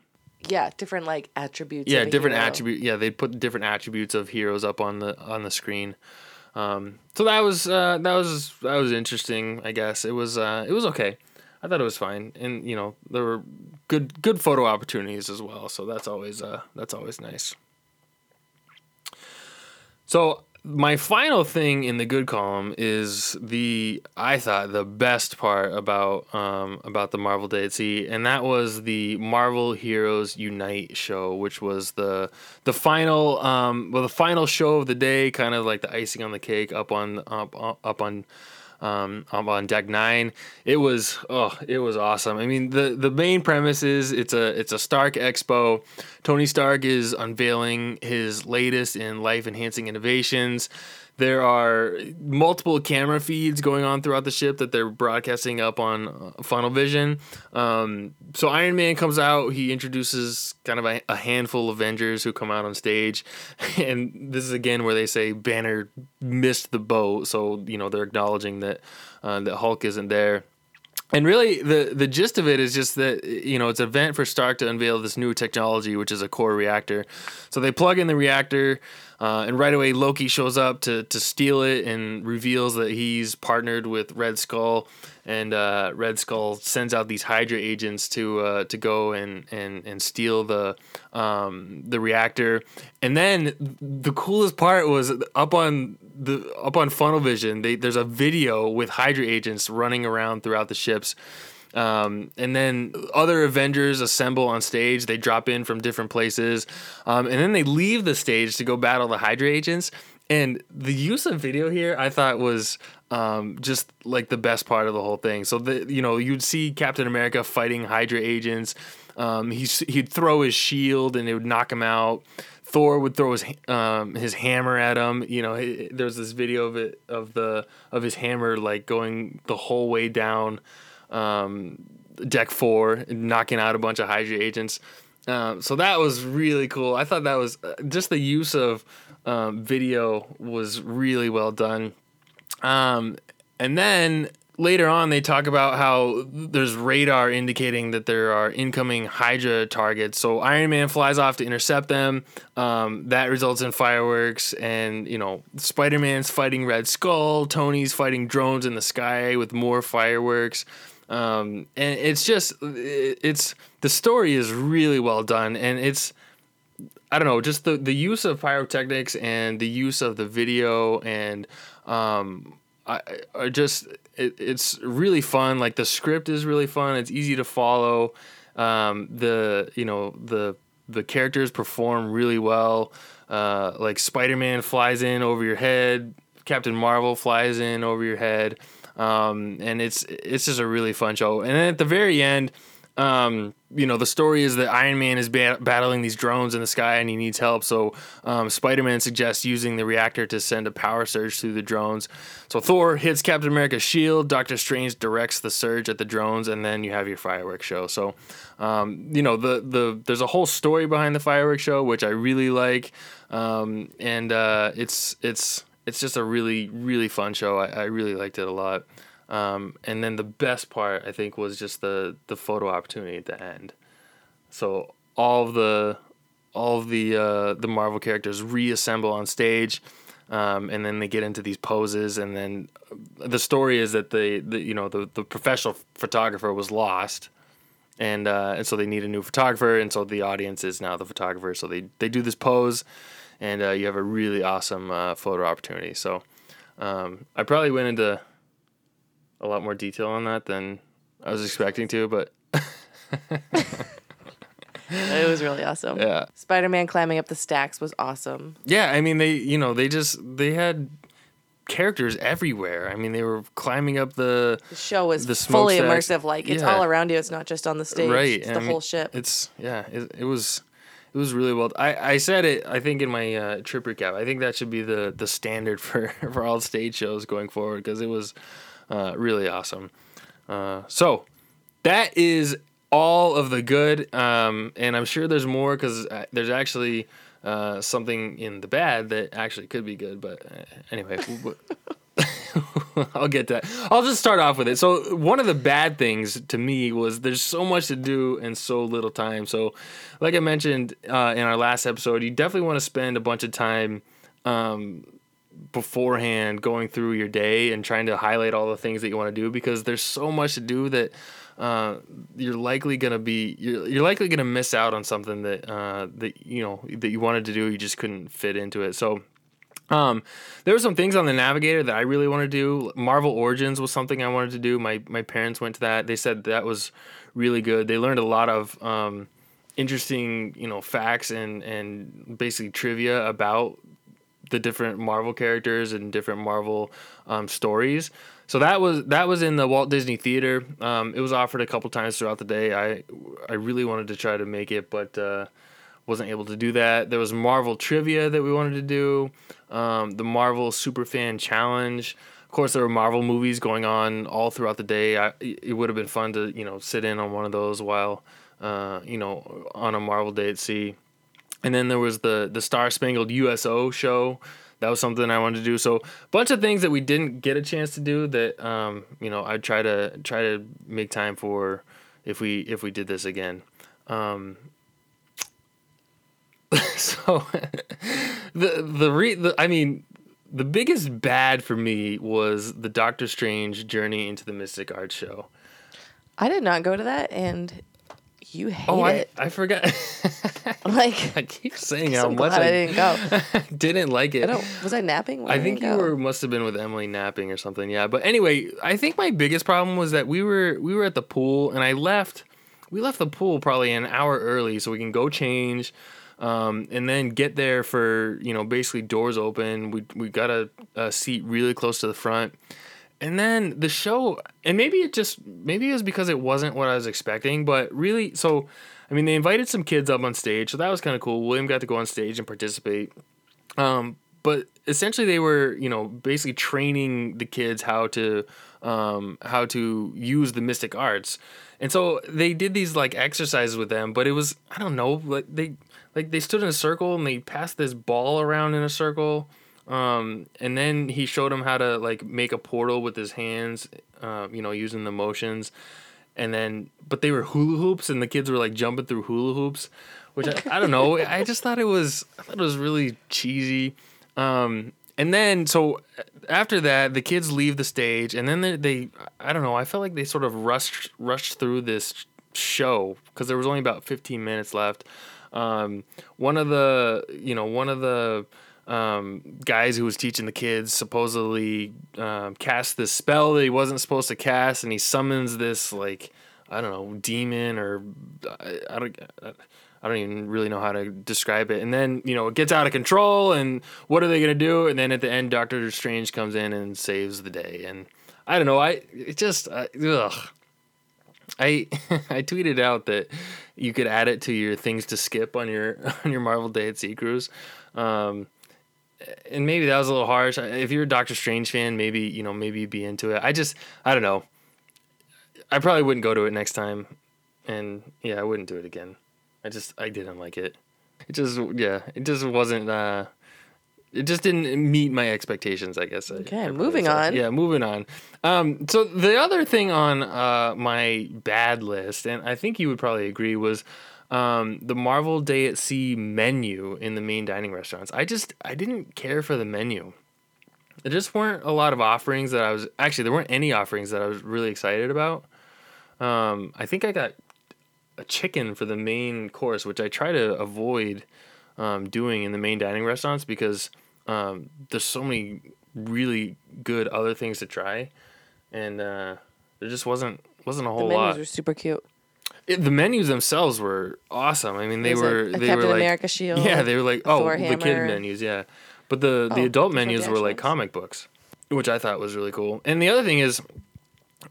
Speaker 2: Yeah, different like attributes.
Speaker 1: Yeah, different attribute. Yeah, they put different attributes of heroes up on the on the screen. Um, so that was uh, that was that was interesting. I guess it was uh, it was okay. I thought it was fine, and you know there were good good photo opportunities as well. So that's always uh, that's always nice. So my final thing in the good column is the I thought the best part about um, about the Marvel Day at Sea, and that was the Marvel Heroes Unite show, which was the the final um, well the final show of the day, kind of like the icing on the cake up on up up on um, on deck nine. It was oh, it was awesome. I mean, the the main premise is it's a it's a Stark Expo. Tony Stark is unveiling his latest in life enhancing innovations. There are multiple camera feeds going on throughout the ship that they're broadcasting up on Funnel Vision. Um, so Iron Man comes out. He introduces kind of a, a handful of Avengers who come out on stage, <laughs> and this is again where they say Banner missed the boat. So you know they're acknowledging that uh, that Hulk isn't there. And really, the the gist of it is just that you know it's an event for Stark to unveil this new technology, which is a core reactor. So they plug in the reactor. Uh, and right away, Loki shows up to to steal it and reveals that he's partnered with Red Skull. And uh, Red Skull sends out these Hydra agents to uh, to go and, and, and steal the um, the reactor. And then the coolest part was up on the up on Funnel Vision. They, there's a video with Hydra agents running around throughout the ships. Um, and then other Avengers assemble on stage. They drop in from different places, um, and then they leave the stage to go battle the Hydra agents. And the use of video here, I thought was um, just like the best part of the whole thing. So the you know you'd see Captain America fighting Hydra agents. Um, he's, he'd throw his shield and it would knock him out. Thor would throw his um, his hammer at him. You know, there's this video of it of the of his hammer like going the whole way down um, deck four, knocking out a bunch of Hydra agents. Um, so that was really cool. I thought that was uh, just the use of um, video was really well done. Um, and then later on, they talk about how there's radar indicating that there are incoming Hydra targets. So Iron Man flies off to intercept them. Um, that results in fireworks, and you know Spider Man's fighting Red Skull. Tony's fighting drones in the sky with more fireworks. Um, and it's just it's the story is really well done, and it's I don't know just the the use of pyrotechnics and the use of the video and um, I, I just it, it's really fun. Like the script is really fun. It's easy to follow. Um, the you know the the characters perform really well. Uh, like Spider Man flies in over your head. Captain Marvel flies in over your head. Um, and it's it's just a really fun show. And then at the very end, um, you know, the story is that Iron Man is ba- battling these drones in the sky and he needs help. So um, Spider Man suggests using the reactor to send a power surge through the drones. So Thor hits Captain America's shield. Doctor Strange directs the surge at the drones, and then you have your fireworks show. So, um, you know, the the there's a whole story behind the fireworks show, which I really like, um, and uh, it's it's it's just a really really fun show. I, I really liked it a lot. Um, and then the best part I think was just the the photo opportunity at the end. So all the all the uh, the Marvel characters reassemble on stage. Um, and then they get into these poses, and then the story is that the, the you know the, the professional photographer was lost, and uh, and so they need a new photographer, and so the audience is now the photographer. So they they do this pose, and uh, you have a really awesome uh, photo opportunity. So um, I probably went into a lot more detail on that than I was expecting to, but <laughs>
Speaker 2: it was really awesome.
Speaker 1: Yeah.
Speaker 2: Spider Man climbing up the stacks was awesome.
Speaker 1: Yeah, I mean they you know they just they had characters everywhere. I mean they were climbing up the
Speaker 2: The show was
Speaker 1: The
Speaker 2: fully immersive. Like it's
Speaker 1: Yeah.
Speaker 2: all around you. It's not just on the stage.
Speaker 1: right
Speaker 2: It's
Speaker 1: and
Speaker 2: the
Speaker 1: I
Speaker 2: whole
Speaker 1: mean,
Speaker 2: ship.
Speaker 1: It's yeah, it, it was it was really well. I, I said it. I think in my uh, trip recap. I think that should be the the standard <laughs> for for all stage shows going forward because it was uh, really awesome. Uh, so that is all of the good, um, and I'm sure there's more because there's actually uh, something in the bad that actually could be good. But uh, anyway. <laughs> I'll get to that. I'll just start off with it. So one of the bad things to me was there's so much to do and so little time. So, like I mentioned uh, in our last episode, you definitely want to spend a bunch of time um, beforehand going through your day and trying to highlight all the things that you want to do because there's so much to do that uh, you're likely gonna be you're, you're likely gonna miss out on something that uh, that you know that you wanted to do you just couldn't fit into it. So. Um, there were some things on the Navigator that I really want to do. Marvel Origins was something I wanted to do. My my parents went to that. They said that was really good. They learned a lot of um, interesting, you know, facts and and basically trivia about the different Marvel characters and different Marvel um, stories. So that was that was in the Walt Disney Theater. Um, it was offered a couple times throughout the day. I I really wanted to try to make it, but uh, wasn't able to do that. There was Marvel trivia that we wanted to do. Um, the Marvel Superfan Challenge. Of course, there were Marvel movies going on all throughout the day. I, it would have been fun to you know sit in on one of those while uh, you know on a Marvel day at sea. And then there was the the Star Spangled USO show. That was something I wanted to do. So a bunch of things that we didn't get a chance to do that um, you know I'd try to try to make time for if we if we did this again. Um, <laughs> so the the re the, I mean the biggest bad for me was the Doctor Strange Journey into the Mystic Art show.
Speaker 2: I did not go to that, and you hate
Speaker 1: Oh, I,
Speaker 2: it.
Speaker 1: I forgot. <laughs>
Speaker 2: like,
Speaker 1: I keep saying how much
Speaker 2: glad I
Speaker 1: I
Speaker 2: didn't go. <laughs>
Speaker 1: didn't like it.
Speaker 2: I don't. Was I napping? when
Speaker 1: I think you
Speaker 2: go?
Speaker 1: were must have been with Emily napping or something. Yeah, but anyway, I think my biggest problem was that we were we were at the pool and I left. We left the pool probably an hour early so we can go change, um, and then get there for you know basically doors open. We we got a, a seat really close to the front, and then the show. And maybe it just maybe it was because it wasn't what I was expecting, but really so. I mean, they invited some kids up on stage, so that was kind of cool. William got to go on stage and participate. Um, but essentially, they were, you know, basically training the kids how to, um, how to use the mystic arts, and so they did these like exercises with them. But it was, I don't know, like they, like they stood in a circle and they passed this ball around in a circle, um, and then he showed them how to like make a portal with his hands, uh, you know, using the motions, and then but they were hula hoops and the kids were like jumping through hula hoops, which I, I don't know. <laughs> I just thought it was I thought it was really cheesy. Um, and then so after that, the kids leave the stage, and then they, they I don't know. I felt like they sort of rushed rushed through this show because there was only about 15 minutes left. Um, one of the you know one of the um, guys who was teaching the kids supposedly um, cast this spell that he wasn't supposed to cast, and he summons this like I don't know demon or I, I don't. I don't even really know how to describe it. And then, you know, it gets out of control and what are they going to do? And then at the end, Doctor Strange comes in and saves the day. And I don't know. I, it just, ugh. I, <laughs> I tweeted out that you could add it to your things to skip on your, <laughs> on your Marvel Day at Sea cruise. Um, and maybe that was a little harsh. If you're a Doctor Strange fan, maybe, you know, maybe you'd be into it. I just, I don't know. I probably wouldn't go to it next time. And yeah, I wouldn't do it again. I just I didn't like it. It just yeah, it just wasn't uh it just didn't meet my expectations, I guess.
Speaker 2: Okay,
Speaker 1: I,
Speaker 2: moving
Speaker 1: so,
Speaker 2: on.
Speaker 1: Yeah, moving on. Um so the other thing on uh my bad list and I think you would probably agree was um, the Marvel Day at Sea menu in the main dining restaurants. I just I didn't care for the menu. There just weren't a lot of offerings that I was actually there weren't any offerings that I was really excited about. Um, I think I got a chicken for the main course, which I try to avoid um, doing in the main dining restaurants because um, there's so many really good other things to try, and uh, there just wasn't wasn't a whole lot.
Speaker 2: The menus
Speaker 1: lot.
Speaker 2: were super cute.
Speaker 1: It, the menus themselves were awesome. I mean, they
Speaker 2: There's
Speaker 1: were
Speaker 2: a
Speaker 1: they
Speaker 2: Captain
Speaker 1: were like
Speaker 2: America shield,
Speaker 1: yeah, they were like oh the kid menus, yeah, but the the
Speaker 2: Oh,
Speaker 1: adult
Speaker 2: the
Speaker 1: menus were like comic books, which I thought was really cool. And the other thing is,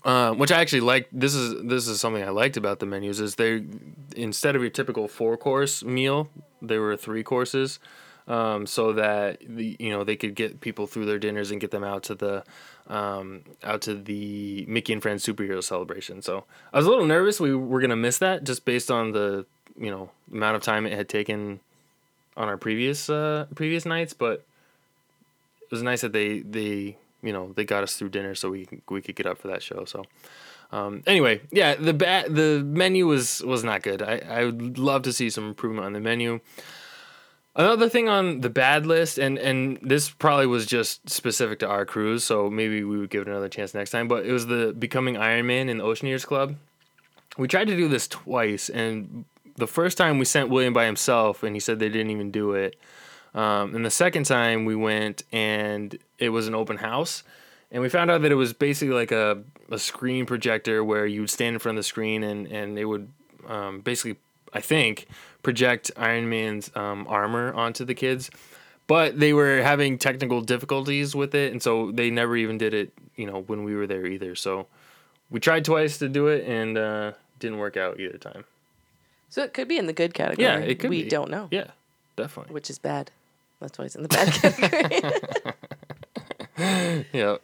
Speaker 1: uh, which I actually liked. This is this is something I liked about the menus is they instead of your typical four course meal, they were three courses, um, so that the you know they could get people through their dinners and get them out to the um, out to the Mickey and Friends superhero celebration. So I was a little nervous we were gonna miss that just based on the you know amount of time it had taken on our previous uh, previous nights, but it was nice that they they you know they got us through dinner so we we could get up for that show. So um, anyway, yeah, the ba- the menu was was not good. I I would love to see some improvement on the menu. Another thing on the bad list, and and this probably was just specific to our cruise, so maybe we would give it another chance next time. But it was the becoming Iron Man in the Oceaneers Club. We tried to do this twice, and the first time we sent William by himself, and he said they didn't even do it. Um, and the second time we went, and it was an open house, and we found out that it was basically like a, a screen projector where you would stand in front of the screen, and and it would um, basically, I think, project Iron Man's um, armor onto the kids. But they were having technical difficulties with it, and so they never even did it. You know, when we were there either. So we tried twice to do it, and uh, didn't work out either time.
Speaker 2: So it could be in the good category.
Speaker 1: Yeah, it could
Speaker 2: We
Speaker 1: be.
Speaker 2: don't know,
Speaker 1: Yeah, definitely.
Speaker 2: which is bad. That's why it's in the bad category. <laughs>
Speaker 1: yeah.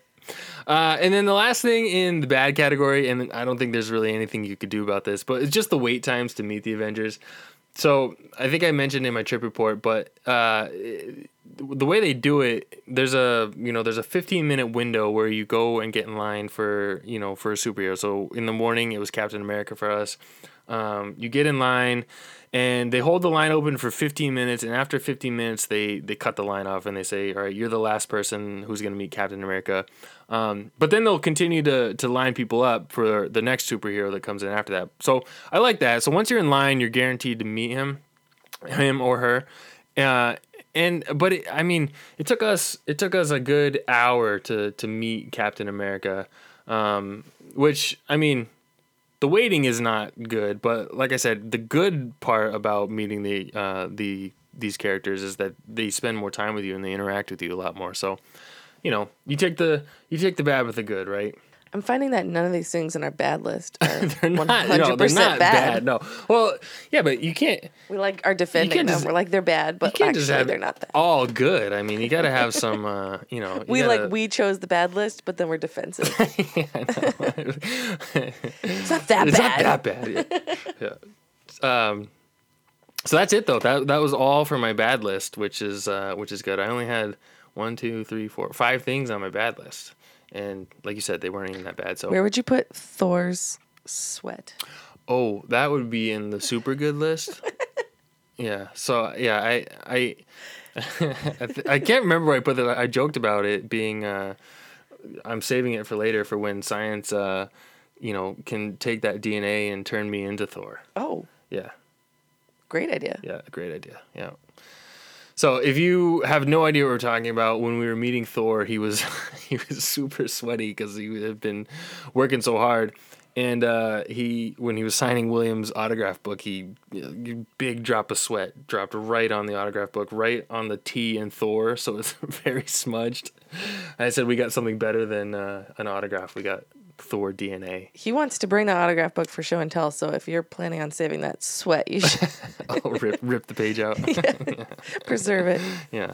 Speaker 1: Uh, and then the last thing in the bad category, and I don't think there's really anything you could do about this, but it's just the wait times to meet the Avengers. So I think I mentioned in my trip report, but uh, the way they do it, there's a you know there's a 15 minute window where you go and get in line for you know for a superhero. So in the morning it was Captain America for us. Um, you get in line, and they hold the line open for 15 minutes, and after 15 minutes they they cut the line off and they say, all right, you're the last person who's gonna meet Captain America. Um, but then they'll continue to to line people up for the next superhero that comes in after that. So I like that. So once you're in line, you're guaranteed to meet him, him or her. Uh, and but it, I mean, it took us it took us a good hour to to meet Captain America, um, which I mean, the waiting is not good. But like I said, the good part about meeting the uh, the these characters is that they spend more time with you and they interact with you a lot more. So, you know, you take the you take the bad with the good, right?
Speaker 2: I'm finding that none of these things in our bad list <laughs> are
Speaker 1: they're not,
Speaker 2: 100%
Speaker 1: no, they're not
Speaker 2: bad.
Speaker 1: bad. No, well, yeah, but you can't
Speaker 2: We like are defending
Speaker 1: can't
Speaker 2: them.
Speaker 1: just-
Speaker 2: We're like they're bad,
Speaker 1: you
Speaker 2: but
Speaker 1: can't
Speaker 2: actually
Speaker 1: just have
Speaker 2: they're not that.
Speaker 1: all good. I mean, you got to have some, uh, you know. you
Speaker 2: We
Speaker 1: gotta-
Speaker 2: like we chose the bad list, but then we're defensive. <laughs>
Speaker 1: Yeah,
Speaker 2: It's not that
Speaker 1: it's
Speaker 2: bad.
Speaker 1: It's not that bad. Yeah. yeah. Um, so that's it though. That that was all for my bad list, which is uh, which is good. I only had one, two, three, four, five things on my bad list, and like you said, they weren't even that bad. So
Speaker 2: Where would you put Thor's sweat?
Speaker 1: oh, that would be in the super good list. <laughs> yeah. So yeah, I I <laughs> I, th- I can't remember where I put that. I joked about it being. Uh, I'm saving it for later for when science, uh, you know, can take that DNA and turn me into Thor.
Speaker 2: Oh,
Speaker 1: Yeah.
Speaker 2: great idea.
Speaker 1: Yeah, great idea. Yeah. So if you have no idea what we're talking about, when we were meeting Thor, he was <laughs> he was super sweaty because he had been working so hard, and uh, he when he was signing Williams' autograph book, he big drop of sweat dropped right on the autograph book, right on the T in Thor, so it's <laughs> very smudged. I said we got something better than uh, an autograph. We got Thor DNA.
Speaker 2: He wants to bring the autograph book for show and tell. So if you're planning on saving that sweat, you should <laughs>
Speaker 1: Oh, rip rip the page out. <laughs>
Speaker 2: preserve it. <laughs>
Speaker 1: Yeah.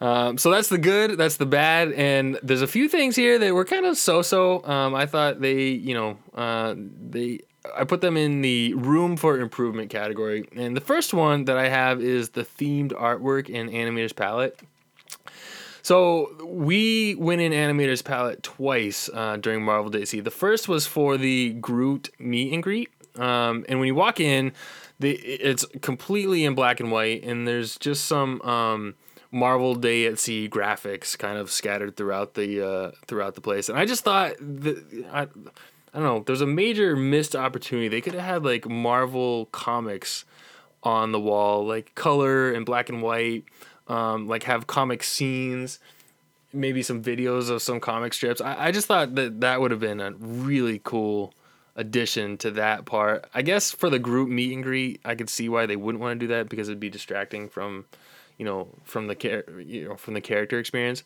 Speaker 1: Um, so that's the good, that's the bad, and there's a few things here that were kind of so-so. Um, I thought they, you know, uh, they, I put them in the room for improvement category. And the first one that I have is the themed artwork in Animator's Palette. So we went in Animator's Palette twice uh, during Marvel Day at Sea. The first was for the Groot meet and greet, um, and when you walk in, the it's completely in black and white, and there's just some um, Marvel Day at Sea graphics kind of scattered throughout the uh, throughout the place. And I just thought that I, I don't know, there's a major missed opportunity. They could have had like Marvel comics on the wall, like color and black and white, um, like have comic scenes, maybe some videos of some comic strips. I, I just thought that that would have been a really cool addition to that part. I guess for the Groot meet and greet, I could see why they wouldn't want to do that because it'd be distracting from, you know, from the char- you know from the character experience.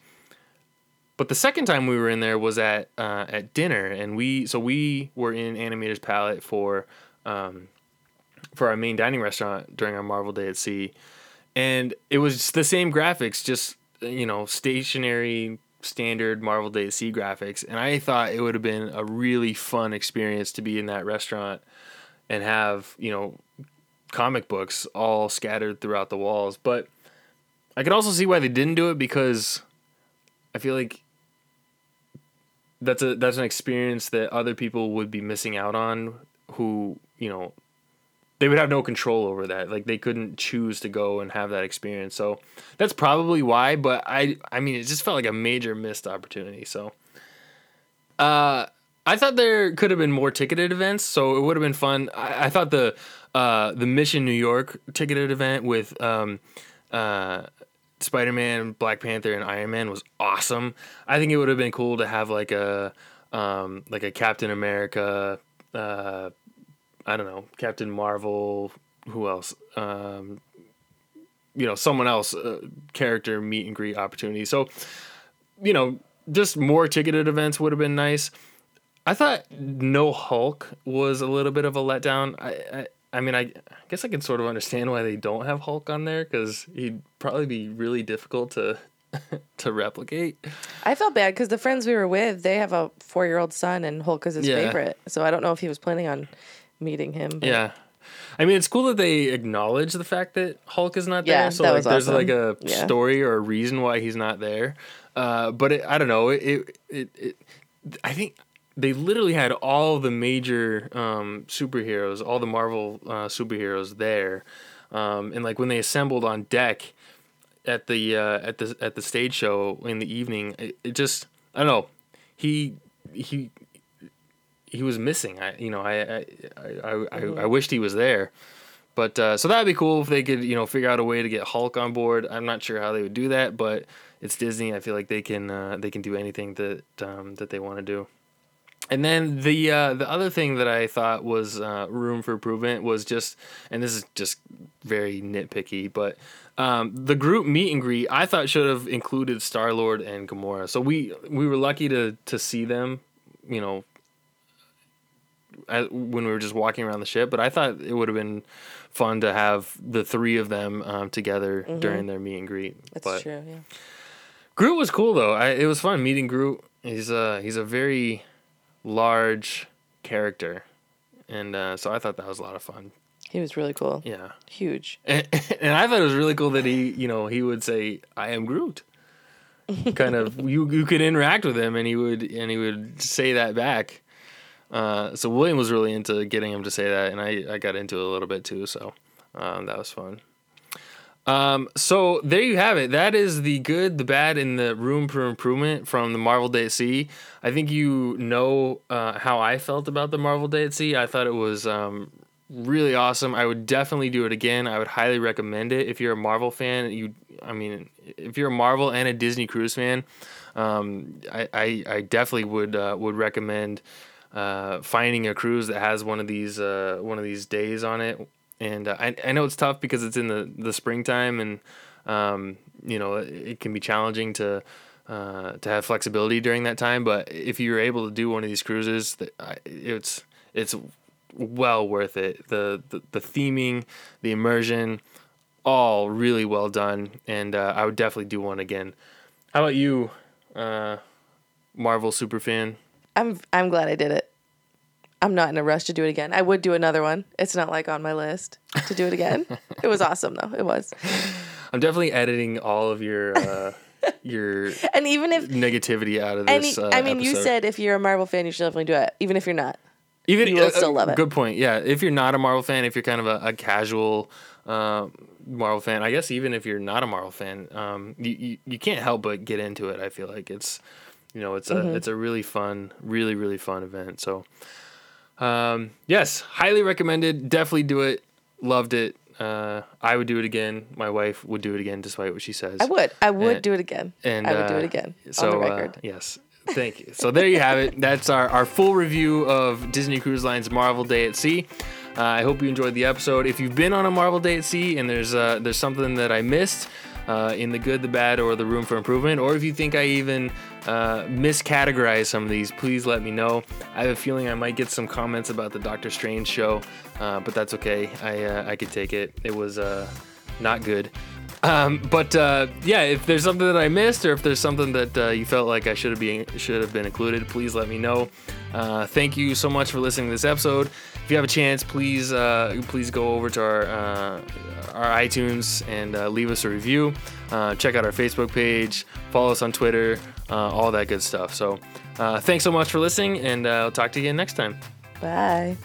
Speaker 1: But the second time we were in there was at uh, at dinner, and we so we were in Animator's Palette for um, for our main dining restaurant during our Marvel Day at Sea, and it was the same graphics, just you know stationary standard Marvel Day Sea graphics, and I thought it would have been a really fun experience to be in that restaurant and have you know comic books all scattered throughout the walls, but I could also see why they didn't do it because I feel like that's a that's an experience that other people would be missing out on who you know they would have no control over that. Like they couldn't choose to go and have that experience. So that's probably why but i i mean it just felt like a major missed opportunity so. Uh i thought there could have been more ticketed events so it would have been fun. I, I thought the uh the mission new york ticketed event with um uh Spider-Man, Black Panther, and Iron Man was awesome. I think it would have been cool to have like a um, like a Captain America, uh, I don't know, Captain Marvel, who else? Um, you know, someone else uh, character meet and greet opportunity. So, you know, just more ticketed events would have been nice. I thought no Hulk was a little bit of a letdown. I, I I mean, I, I guess I can sort of understand why they don't have Hulk on there because he'd probably be really difficult to <laughs> to replicate.
Speaker 2: I felt bad because the friends we were with, they have a four year old son, and Hulk is his
Speaker 1: Yeah.
Speaker 2: favorite. So I don't know if he was planning on meeting him. but-
Speaker 1: Yeah, I mean, it's cool that they acknowledge the fact that Hulk is not
Speaker 2: Yeah,
Speaker 1: there. So
Speaker 2: that
Speaker 1: like,
Speaker 2: was
Speaker 1: there's
Speaker 2: awesome.
Speaker 1: like a
Speaker 2: Yeah.
Speaker 1: story or a reason why he's not there. Uh, but it, I don't know. It, it, it, it, I think they literally had all the major um, superheroes, all the Marvel uh, superheroes there, um, and like when they assembled on deck at the uh, at the at the stage show in the evening, it, it just I don't know. He he he was missing. I you know I I I, I, I wished he was there. But uh, so that'd be cool if they could, you know, figure out a way to get Hulk on board. I'm not sure how they would do that, but it's Disney. I feel like they can uh, they can do anything that um, that they want to do. And then the uh, the other thing that I thought was uh, room for improvement was just, and this is just very nitpicky, but um, the Groot meet and greet I thought should have included Star Lord and Gamora. So we we were lucky to to see them, you know, when we were just walking around the ship. But I thought it would have been fun to have the three of them um, together during their meet and greet.
Speaker 2: That's
Speaker 1: but
Speaker 2: true. Yeah.
Speaker 1: Groot was cool though. I, it was fun meeting Groot. He's a he's a very large character, and uh, so I thought that was a lot of fun.
Speaker 2: He was really cool.
Speaker 1: Yeah,
Speaker 2: Huge.
Speaker 1: and, <laughs> and I thought it was really cool that he you know he would say I am Groot. <laughs> kind of you you could interact with him and he would and he would say that back. Uh, so William was really into getting him to say that, and I, I got into it a little bit too. So um, that was fun. Um, so there you have it. That is the good, the bad, and the room for improvement from the Marvel Day at Sea. I think you know uh, how I felt about the Marvel Day at Sea. I thought it was um, really awesome. I would definitely do it again. I would highly recommend it if you're a Marvel fan. You, I mean, if you're a Marvel and a Disney Cruise fan, um, I, I, I definitely would uh, would recommend uh, finding a cruise that has one of these uh, one of these days on it. And uh, I, I know it's tough because it's in the, the springtime and um, you know it, it can be challenging to uh, to have flexibility during that time. But if you're able to do one of these cruises, it's it's well worth it. The, the the theming, the immersion, all really well done, and uh, I would definitely do one again. How about you, uh, Marvel super fan?
Speaker 2: I'm I'm glad I did it. I'm not in a rush to do it again. I would do another one. It's not like on my list to do it again. <laughs> it was awesome though. It was.
Speaker 1: I'm definitely editing all of your uh, <laughs> your
Speaker 2: And even if
Speaker 1: negativity out of
Speaker 2: any
Speaker 1: this. uh,
Speaker 2: I mean you said if you're a Marvel fan you should definitely do it. Even if you're not.
Speaker 1: even
Speaker 2: you will
Speaker 1: uh,
Speaker 2: still love it.
Speaker 1: Good point. Yeah, if you're not a Marvel fan, if you're kind of a, a casual uh, Marvel fan, I guess even if you're not a Marvel fan, um, you, you you can't help but get into it. I feel like it's you know it's a
Speaker 2: Mm-hmm.
Speaker 1: it's a really fun, really really fun event. So um, yes, highly recommended. Definitely do it. Loved it. Uh, I would do it again. My wife would do it again, despite what she says.
Speaker 2: I would. I would
Speaker 1: And-
Speaker 2: do it again.
Speaker 1: and
Speaker 2: I would do
Speaker 1: uh,
Speaker 2: it again.
Speaker 1: So
Speaker 2: on the
Speaker 1: uh, yes, thank you. So there you have it. That's our, our full review of Disney Cruise Line's Marvel Day at Sea. Uh, I hope you enjoyed the episode. If you've been on a Marvel Day at Sea and there's uh, there's something that I missed uh, in the good, the bad, or the room for improvement, or if you think I even uh, miscategorize some of these, please let me know. I have a feeling I might get some comments about the Doctor Strange show, uh, but that's okay. I uh, I could take it. It was uh, not good. Um, but uh, yeah, if there's something that I missed, or if there's something that you felt like I should have been should have been included, please let me know. Uh, thank you so much for listening to this episode. If you have a chance, please please go over to our our iTunes and leave us a review. Uh, check out our Facebook page, follow us on Twitter, all that good stuff. So uh, thanks so much for listening, and uh, I'll talk to you again next time.
Speaker 2: Bye.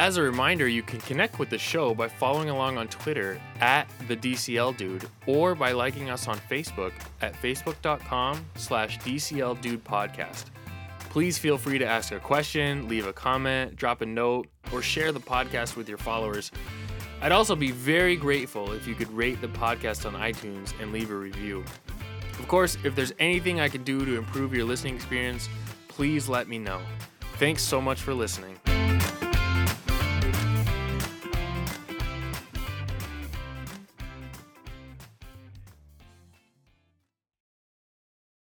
Speaker 1: As a reminder, you can connect with the show by following along on Twitter at the DCL Dude or by liking us on Facebook at facebook.com slash DCL Dude Podcast. Please feel free to ask a question, leave a comment, drop a note, or share the podcast with your followers. I'd also be very grateful if you could rate the podcast on iTunes and leave a review. Of course, if there's anything I can do to improve your listening experience, please let me know. Thanks so much for listening.